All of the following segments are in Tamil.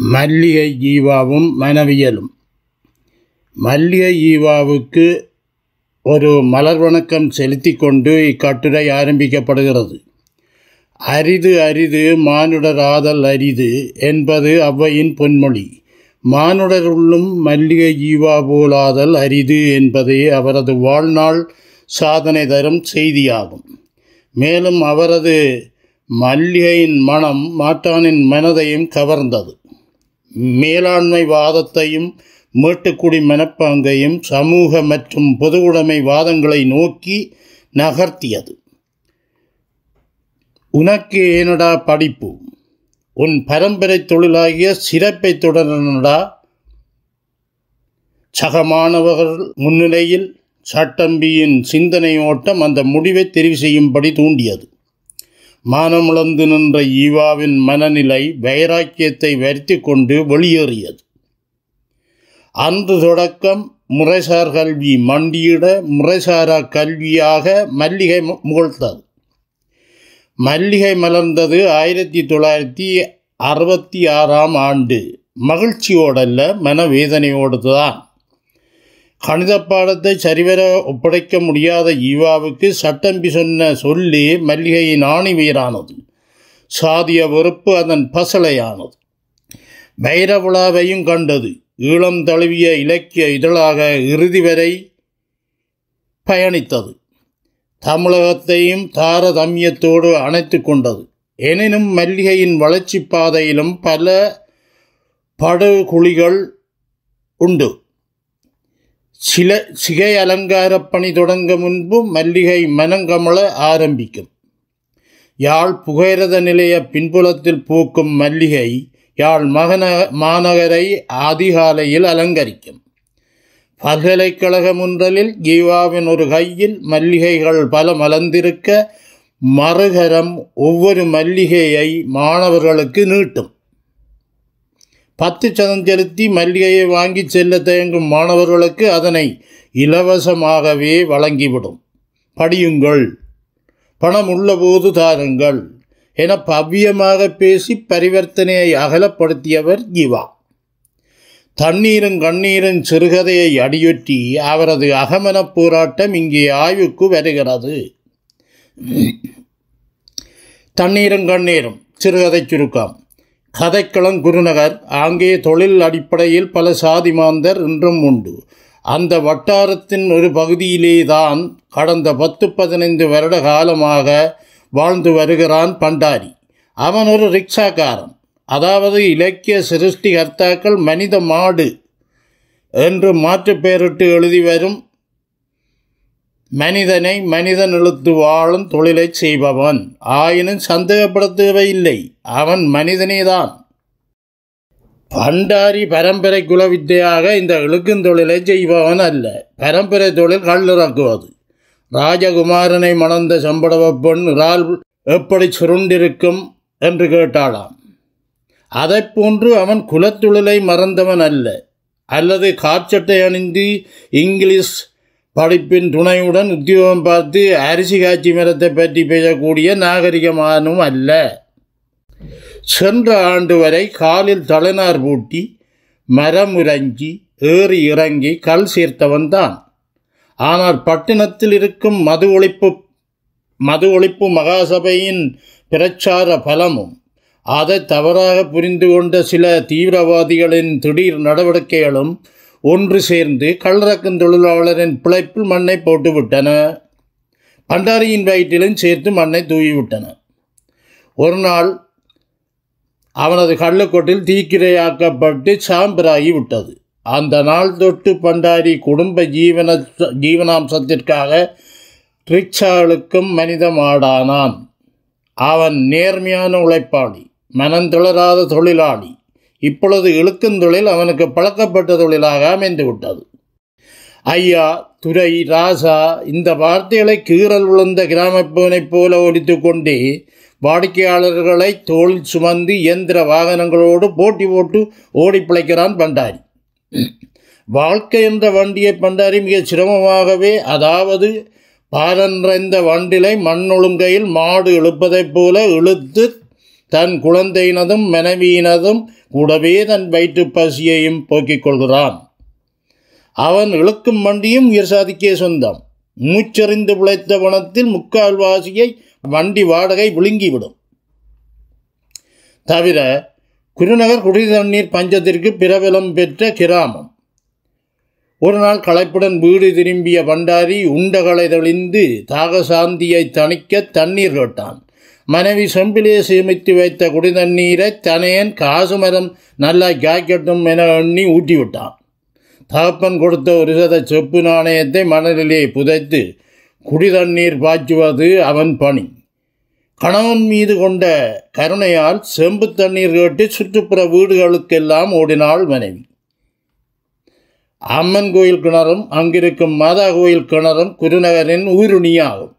மல்லிகை ஜீவாவும் மனவியலும். மல்லிகை ஜீவாவுக்கு ஒரு மலர் வணக்கம் செலுத்திக் கொண்டு இக்கட்டுரை ஆரம்பிக்கப்படுகிறது. அரிது அரிது மானுடர் ஆதல் அரிது என்பது ஔவையின் பொன்மொழி. மானுடருள்ளும் மல்லிகை ஜீவா போலாதல் அரிது என்பதே அவரது வாழ்நாள் சாதனை தரும் செய்தியாகும். மேலும் அவரது மல்லிகையின் மனம் மாட்டானின் மனதையும் கவர்ந்தது. மேலாண்மை வாதத்தையும் மேட்டுக்குடி மனப்பாங்கையும் சமூக மற்றும் பொதுவுடைமை வாதங்களை நோக்கி நகர்த்தியது. உனக்கு ஏனடா படிப்பு? உன் பரம்பரை தொழிலாகிய சிறப்பை தொடரனடா சக மாணவர்கள் முன்னிலையில் சட்டம்பியின் சிந்தனை ஓட்டம் அந்த முடிவை தெரிவு செய்யும்படி தூண்டியது. மானமிழந்து நின்ற ஈவாவின் மனநிலை வைராக்கியத்தை வருத்தி கொண்டு வெளியேறியது. அன்று தொடக்கம் முறைசார் கல்வி மண்டியிட முறைசாரா கல்வியாக மல்லிகை முகழ்த்தது மல்லிகை மலர்ந்தது ஆயிரத்தி தொள்ளாயிரத்தி அறுபத்தி ஆறாம் ஆண்டு. மகிழ்ச்சியோடல்ல மனவேதனையோடு தான் கணித பாடத்தை சரிவர ஒப்படைக்க முடியாத ஈவாவுக்கு சட்டம்பி சொன்ன சொல்லி மல்லிகையின் ஆணி ஆணிவீரானது சாதிய வெறுப்பு அதன் பசலையானது. வைர விழாவையும் கண்டது. ஈழம் தழுவிய இலக்கிய இதழாக இறுதி வரை பயணித்தது. தமிழகத்தையும் தாரதமியத்தோடு அணைத்து கொண்டது. எனினும் மல்லிகையின் வளர்ச்சி பாதையிலும் பல படுகுழிகள் உண்டு. சில சிகை அலங்காரப் பணி தொடங்க முன்பு மல்லிகை மனங்கமள ஆரம்பிக்கும். யாழ் புகைரத நிலைய பின்புலத்தில் பூக்கும் மல்லிகை யாழ் மகன மாநகரை அதிகாலையில் அலங்கரிக்கும். பல்கலைக்கழக முன்றலில் ஜீவாவின் ஒரு கையில் மல்லிகைகள் பல மலர்ந்திருக்க மறுகரம் ஒவ்வொரு மல்லிகையை மாணவர்களுக்கு நீட்டும். பத்து சதம் செலுத்தி மல்லிகையை வாங்கி செல்ல தயங்கும் மாணவர்களுக்கு அதனை இலவசமாகவே வழங்கிவிடும். படியுங்கள். பணம் உள்ளபோது தாருங்கள். என பவ்யமாக பேசி பரிவர்த்தனையை அகலப்படுத்தியவர் ஜீவா தண்ணீரும் கண்ணீரும் சிறுகதையை அடியொற்றி அவரது அகமனப் போராட்டம் இங்கே ஆய்வுக்கு வருகிறது. தண்ணீரும் கண்ணீரும் சிறுகதை சுருக்கம். கதைக்களம் குருநகர். அங்கே தொழில் அடிப்படையில் பல சாதி மாந்தர் இன்றும் உண்டு. அந்த வட்டாரத்தின் ஒரு பகுதியிலே தான் கடந்த பத்து பதினைந்து வருட காலமாக வாழ்ந்து வருகிறான் பண்டாரி. அவன் ஒரு ரிக்ஷாக்காரன். அதாவது இலக்கிய சிருஷ்டிகர்த்தாக்கள் மனித மாடு என்று மாற்று பெயரிட்டு எழுதி வரும் மனிதனை மனிதன் இழுத்து வாழும் தொழிலை செய்பவன். ஆயினும் சந்தேகப்படுத்தவையில்லை அவன் மனிதனேதான். பண்டாரி பரம்பரை குலவித்தையாக இந்த இழுக்கும் தொழிலை செய்பவன் அல்ல. பரம்பரை தொழில் கல்லிறக்குவது ராஜகுமாரனை மணந்த சம்படவ பெண் இறால் எப்படி சுருண்டிருக்கும் என்று கேட்டாளாம். அதை போன்று அவன் குலத்தொழிலை மறந்தவன் அல்ல. அல்லது காற்சட்டை அணிந்து இங்கிலீஷ் படிப்பின் துணையுடன் உத்தியோகம் பார்த்து அரிசி காட்சி மரத்தை பற்றி பேசக்கூடிய நாகரிகமானும் அல்ல. சென்ற ஆண்டு வரை காலில் தலைநார் பூட்டி மரம் உறங்கி ஏறி இறங்கி கல் சேர்த்தவன் தான். ஆனால் பட்டினத்தில் இருக்கும் மது ஒழிப்பு மது ஒழிப்பு மகாசபையின் பிரச்சார பலமும் அதை தவறாக புரிந்து கொண்ட சில தீவிரவாதிகளின் திடீர் நடவடிக்கைகளும் ஒன்று சேர்ந்து கள்ளறக்கும் தொழிலாளரின் பிழைப்பில் மண்ணை போட்டுவிட்டன. பண்டாரியின் வயிற்றிலும் சேர்த்து மண்ணை தூவிவிட்டன. ஒரு நாள் அவனது கள்ளுக்கொட்டில் தீக்கிரையாக்கப்பட்டு சாம்பராகி விட்டது. அந்த நாள் தொட்டு பண்டாரி குடும்ப ஜீவன ஜீவனாம்சத்திற்காக ரிக்ஷாளுக்கும் மனிதமாடானான் அவன் நேர்மையான உழைப்பாளி மனந்தளராத தொழிலாளி இப்பொழுது இழுக்கும் தொழில் அவனுக்கு பழக்கப்பட்ட தொழிலாக அமைந்து விட்டது. ஐயா துரை ராசா இந்த வார்த்தைகளை கீறல் விழுந்த கிராமப்பவனைப் போல ஒடித்து கொண்டே வாடிக்கையாளர்களை தோல் சுமந்து இயந்திர வாகனங்களோடு போட்டி போட்டு ஓடி பிழைக்கிறான் பண்டாரி. வாழ்க்கை என்ற வண்டியை பண்டாரி மிக சிரமமாகவே அதாவது பாலன்றைந்த வண்டிலை மண்ணொழுங்கையில் மாடு இழுப்பதைப் போல இழுத்து தன் குழந்தையினதும் மனைவியினதும் கூடவே தன் வயிற்று பசியையும் போக்கிக் கொள்கிறான். அவன் இழுக்கும் வண்டியும் உயிர் சாதிக்கே சொந்தம். மூச்செறிந்து பிழைத்த வனத்தில் முக்கால்வாசியை வண்டி வாடகை விழுங்கிவிடும். தவிர குருநகர் குடிதண்ணீர் பஞ்சத்திற்கு பிரபலம் பெற்ற கிராமம். ஒரு நாள் களைப்புடன் வீடு திரும்பிய பண்டாரி உண்டகளை தெளிந்து தாகசாந்தியை தணிக்க தண்ணீர் கேட்டான். மனைவி செம்பிலே சேமித்து வைத்த குடிநன்னீரை தனையன் காசு மரம் நல்லா காய்க்கட்டும் என எண்ணி ஊட்டிவிட்டான். தகப்பன் கொடுத்த ஒரு சத செப்பு நாணயத்தை மணலிலே புதைத்து குடிதண்ணீர் பாய்ச்சுவது அவன் பணி. கணவன் மீது கொண்ட கருணையால் செம்பு தண்ணீர் கேட்டு சுற்றுப்புற வீடுகளுக்கெல்லாம் ஓடினாள் மனைவி. அம்மன் கோயில் கிணறும் அங்கிருக்கும் மாதா கோயில் கிணறும் குருநகரின் ஊருணியாகும்.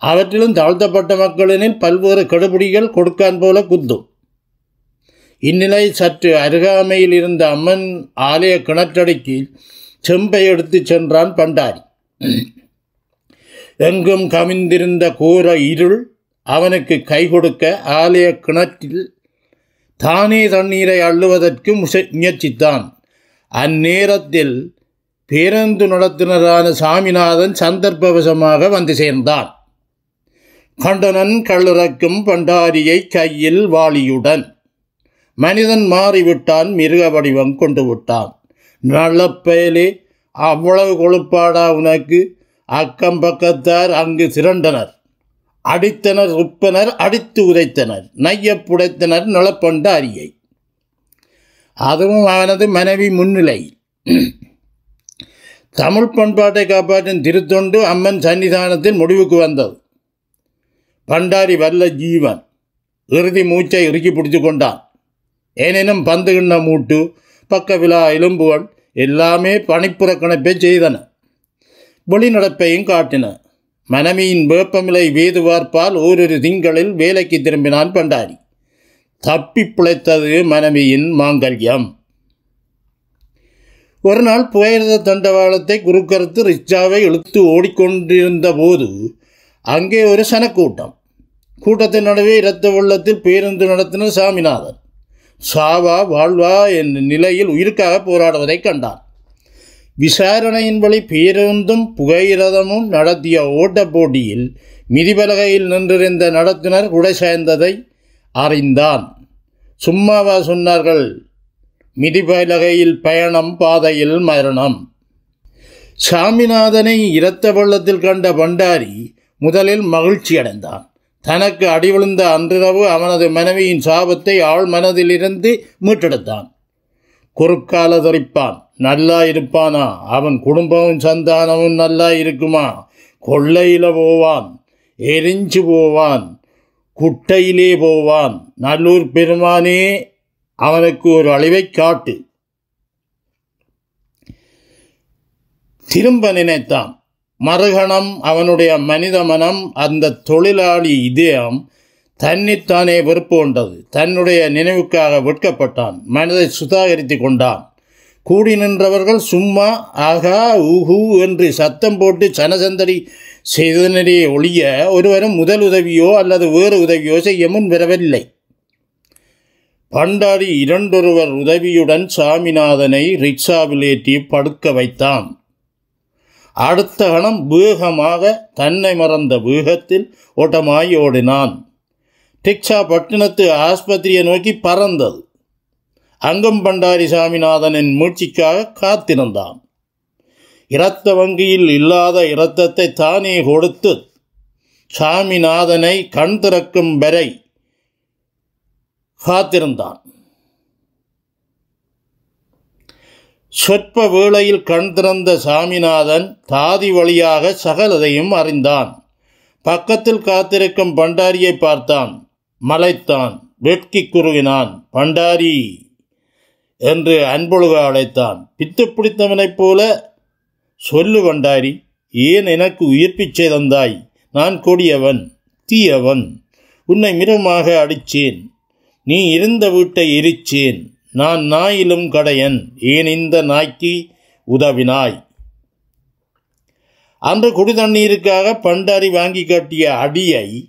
அவற்றிலும் தாழ்த்தப்பட்ட மக்களினில் பல்வேறு கெடுபிடிகள் கொடுக்கான் போல குத்தும் இந்நிலை சற்று அருகாமையில் இருந்த அம்மன் ஆலய கிணற்றடிக்கு செம்பை எடுத்துச் சென்றான் பண்டாரி. எங்கும் கவிந்திருந்த கோர இருள் அவனுக்கு கை கொடுக்க ஆலய கிணற்றில் தானே தண்ணீரை அள்ளுவதற்கு முச முயற்சித்தான். அந்நேரத்தில் பேருந்து நடத்துனரான சாமிநாதன் சந்தர்ப்பவசமாக வந்து சேர்ந்தான். கண்டனன் கள்ளிறக்கும் பண்டாரியை கையில் வாளியுடன். மனிதன் மாறிவிட்டான் மிருக வடிவம் கொண்டு விட்டான். நல்லப்பயலே அவ்வளவு கொழுப்பாடா உனக்கு? அக்கம் பக்கத்தார் அங்கு திரண்டனர் அடித்தனர் உப்பனர் அடித்து உதைத்தனர். நையப் புடைத்தனர் நலப்பண்டாரியை அதுவும் அவனது மனைவி முன்னிலை. தமிழ் பண்பாட்டை காப்பாற்றும் திருத்தொண்டு அம்மன் சன்னிதானத்தில் முடிவுக்கு வந்தது. பண்டாரி வல்ல ஜீவன். இறுதி மூச்சை இறுக்கி பிடிச்சு கொண்டான். ஏனெனும் பந்து கிண்ண மூட்டு பக்க விழா எலும்புகள் எல்லாமே பணிப்புறக்கணிப்பை செய்தன. வெளிநடப்பையும் காட்டின. மனைவியின் வேப்பமிலை வேது வார்ப்பால் ஓரிரு திங்களில் வேலைக்கு திரும்பினான் பண்டாரி. தப்பி பிழைத்தது மனைவியின் மாங்கல்யம். ஒரு நாள் புயரத தண்டவாளத்தை குறுக்கறுத்து ரிச்சாவை இழுத்து ஓடிக்கொண்டிருந்த போது அங்கே ஒரு சனக்கூட்டம். கூட்டத்தின் நடுவே இரத்த வெள்ளத்தில் பேருந்து நடத்தின சாமிநாதன். சாவா வாழ்வா என்ற நிலையில் உயிருக்காக போராடுவதைக் கண்டான். விசாரணையின் வழி பேருந்தும் புகையிரதமும் நடத்திய ஓட்டப் போட்டியில் மிதிபலகையில் நின்றிருந்த நடத்துனர் உடை சேர்ந்ததை அறிந்தான். சும்மாவா சொன்னார்கள் மிதிபலகையில் பயணம் பாதையில் மரணம். சாமிநாதனை இரத்த வெள்ளத்தில் கண்ட பண்டாரி முதலில் மகிழ்ச்சி அடைந்தான் தனக்கு அடிவிழுந்த அன்றிரவு அவனது மனைவியின் சாபத்தை ஆள் மனதிலிருந்து மீட்டெடுத்தான். குறுக்கால தரிப்பான் நல்லா இருப்பானா? அவன் குடும்பமும் சந்தானமும் நல்லா இருக்குமா? கொள்ளையில் போவான் எரிஞ்சு போவான் குட்டையிலே போவான். நல்லூர் பெருமானே அவனுக்கு ஒரு அழிவை காட்டு. திரும்ப நினைத்தான். மறுகணம் அவனுடைய மனித மனம் அந்த தொழிலாளி இதயம் தன்னைத்தானே வெறுப்பு கொண்டது. தன்னுடைய நினைவுக்காக வெட்கப்பட்டான். மனதை சுதாகரித்து கொண்டான். கூடி நின்றவர்கள் சும்மா ஆகா ஊஹூ என்று சத்தம் போட்டு சனசந்தடி செய்தனரே ஒழிய ஒருவரும் முதல் உதவியோ அல்லது வேறு உதவியோ செய்ய முன் வரவில்லை. பண்டாரி இரண்டொருவர் உதவியுடன் சாமிநாதனை ரிக்ஷாவில் ஏற்றி படுக்க வைத்தான். அடுத்த கணம் வேகமாக தன்னை மறந்த வேகத்தில் ஓட்டமாய் ஓடினான். டிக்ஷா பட்டினத்து ஆஸ்பத்திரியை நோக்கி பறந்தது. அங்கம் பண்டாரி சாமிநாதனின் மூழ்ச்சிக்காக காத்திருந்தான். இரத்த வங்கியில் இல்லாத இரத்தத்தை தானே கொடுத்து சாமிநாதனை கண் திறக்கும் வரை காத்திருந்தான். சொற்ப வேளையில் கண் திறந்த சாமிநாதன் தாதி வழியாக சகலதையும் அறிந்தான். பக்கத்தில் காத்திருக்கும் பண்டாரியை பார்த்தான். மலைத்தான். வெட்கி குறுகினான். பண்டாரி என்று அன்பொழுக அழைத்தான். பித்து பிடித்தவனைப் போல சொல்லு பண்டாரி ஏன் எனக்கு உயிர்ப்பிச்சை தந்தாய் நான் கொடியவன் தீயவன். உன்னை மிருகமாக அடிச்சேன். நீ இருந்த வீட்டை எரிச்சேன். நான் நாயிலும் கடையன் ஏன் இந்த நாய்க்கு உதவினாய்? அன்று குடிதண்ணீருக்காக பண்டாரி வாங்கி கட்டிய அடியை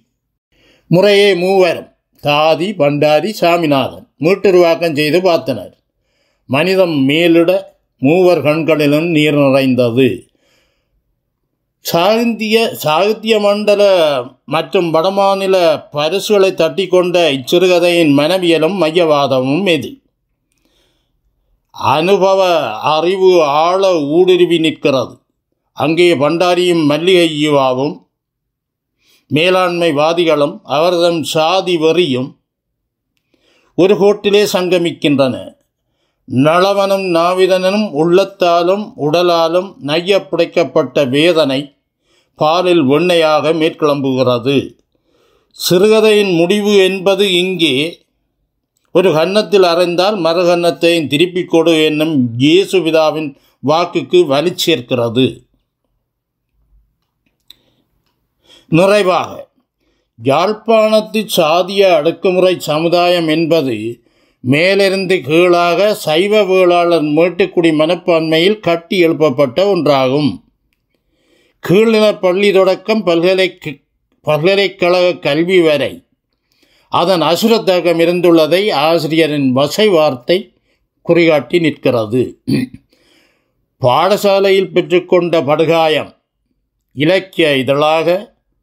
முறையே மூவரும் தாதி பண்டாரி சாமிநாதன் மீட்டுருவாக்கம் செய்து பார்த்தனர். மனிதம் மேலிட மூவர் கண்களிலும் நீர் நிறைந்தது. சாகித்ய சாகித்ய மண்டல மற்றும் வடமாநில பரிசுகளை தட்டி கொண்ட இச்சிறுகதையின் மனவியலும் மையவாதமும் எது? அனுபவ அறிவு ஆழ ஊடுருவி நிற்கிறது. அங்கே பண்டாரியும் மல்லிகையுவாவும் மேலாண்மைவாதிகளும் அவர்தம் சாதி வெறியும் ஒரு கோட்டிலே சங்கமிக்கின்றன. நளவனும் நாவிதனும் உள்ளத்தாலும் உடலாலும் நைய புடைக்கப்பட்ட வேதனை பாலில் வெண்ணையாக மேற்கிளம்புகிறது சிறுகதையின் முடிவு என்பது இங்கே ஒரு கன்னத்தில் அறைந்தால் மறுகன்னத்தையும் திருப்பிக் கொடு என்னும் இயேசுபிதாவின் வாக்குக்கு வலி சேர்க்கிறது. நிறைவாக யாழ்ப்பாணத்து சாதிய அடக்குமுறை சமுதாயம் என்பது மேலிருந்து கீழாக சைவ வேளாளர் மேட்டுக்குடி மனப்பான்மையில் கட்டி எழுப்பப்பட்ட ஒன்றாகும். கீழின பள்ளி தொடக்கம் பல்கலை பல்கலைக்கழக கல்வி வரை அதன் அசுரத்தகம் இருந்துள்ளதை ஆசிரியரின் வசை வார்த்தை குறிகாட்டி நிற்கிறது. பாடசாலையில் பெற்றுக்கொண்ட படுகாயம் இலக்கிய இதழாக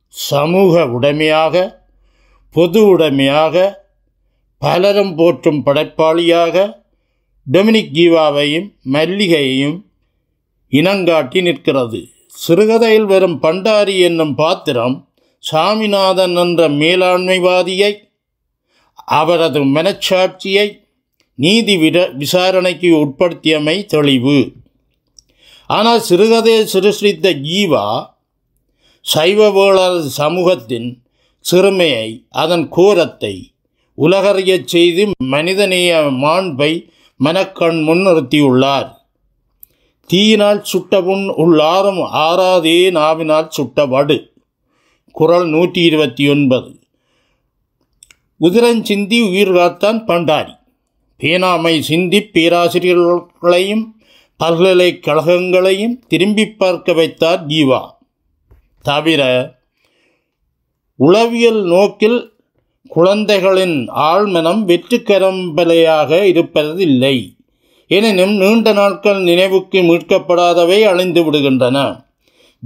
சமூக உடைமையாக பொது உடைமையாக பலரும் போற்றும் படைப்பாளியாக டொமினிக் கீவாவையும் மல்லிகையையும் இனங்காட்டி நிற்கிறது. சிறுகதையில் வரும் பண்டாரி என்னும் பாத்திரம் சாமிநாதன் என்ற மேலாண்மைவாதியை அவரது மனச்சாட்சியை நீதி விட விசாரணைக்கு உட்படுத்தியமை தெளிவு. ஆனால் சிறுகதையை சிருஷ்டித்த ஜீவா சைவ வேளாளர் சமூகத்தின் சிறுமையை அதன் கோரத்தை உலகறியச் செய்து மனிதநேய மாண்பை மனக்கண் முன்னிறுத்தியுள்ளார் தீயினால் சுட்டபுண் உள்ளாரும் ஆறாதே நாவினால் சுட்டவடு. குரல் நூற்றி இருபத்தி ஒன்பது. உதிரஞ்சிந்தி உயிர் காத்தான் பண்டாரி. பேனாமை சிந்தி பேராசிரியர்களையும் பல்கலைக்கழகங்களையும் திரும்பி பார்க்க வைத்தார் ஜீவா. தவிர உளவியல் நோக்கில் குழந்தைகளின் ஆழ்மனம் வெற்றுக்கரம்பலையாக இருப்பதில்லை. எனினும் நீண்ட நாட்கள் நினைவுக்கு மீட்கப்படாதவை அழிந்து விடுகின்றன.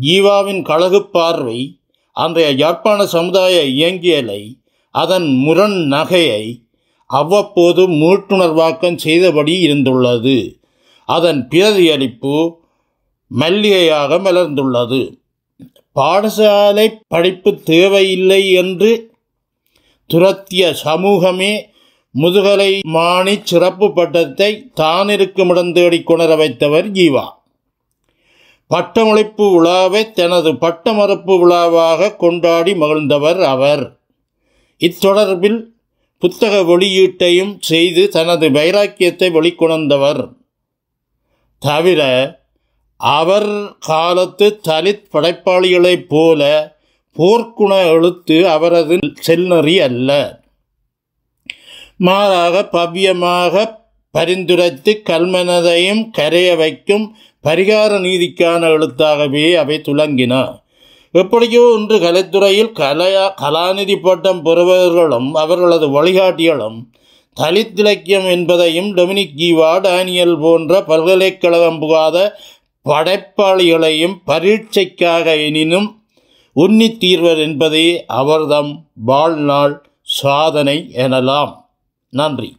ஜீவாவின் கழகு பார்வை அன்றைய யாழ்ப்பாண சமுதாய இயங்கியலை அதன் முரண் நகையை அவ்வப்போது மீட்டுணர்வாக்கம் செய்தபடி இருந்துள்ளது. அதன் பிரதியளிப்பு மல்லிகையாக மலர்ந்துள்ளது. பாடசாலை படிப்பு தேவையில்லை என்று துரத்திய சமூகமே முதுகலை மாணி சிறப்பு பட்டத்தை தானிருக்குமிடம் தேடிக் கொணர வைத்தவர் ஜீவா. பட்டமளிப்பு விழாவை தனது பட்டமறுப்பு விழாவாக கொண்டாடி மகிழ்ந்தவர் அவர். இத்தொடர்பில் புத்தக வெளியீட்டையும் செய்து தனது வைராக்கியத்தை வெளிக்கொணர்ந்தவர். தவிர அவர் காலத்து தலித் படைப்பாளிகளைப் போல போர்க்குண எழுத்து அவரது செல்நறி அல்ல. மாறாக பவ்யமாக பரிந்துரைத்து கல்மனதையும் கரைய வைக்கும் பரிகார நீதிக்கான எழுத்தாகவே அவை துலங்கின. எப்படியோ இன்று கலைத்துறையில் கலையா கலாநிதி பட்டம் பெறுபவர்களும் அவர்களது வழிகாட்டிகளும் தலித் இலக்கியம் என்பதையும் டொமினிக் ஜீவா டேனியல் போன்ற பல்கலைக்கழகம் புகாத படைப்பாளிகளையும் பரீட்சைக்காக எனினும் உன்னி தீர்வர் என்பதே அவர்தம் வாழ்நாள் சாதனை எனலாம். நன்றி.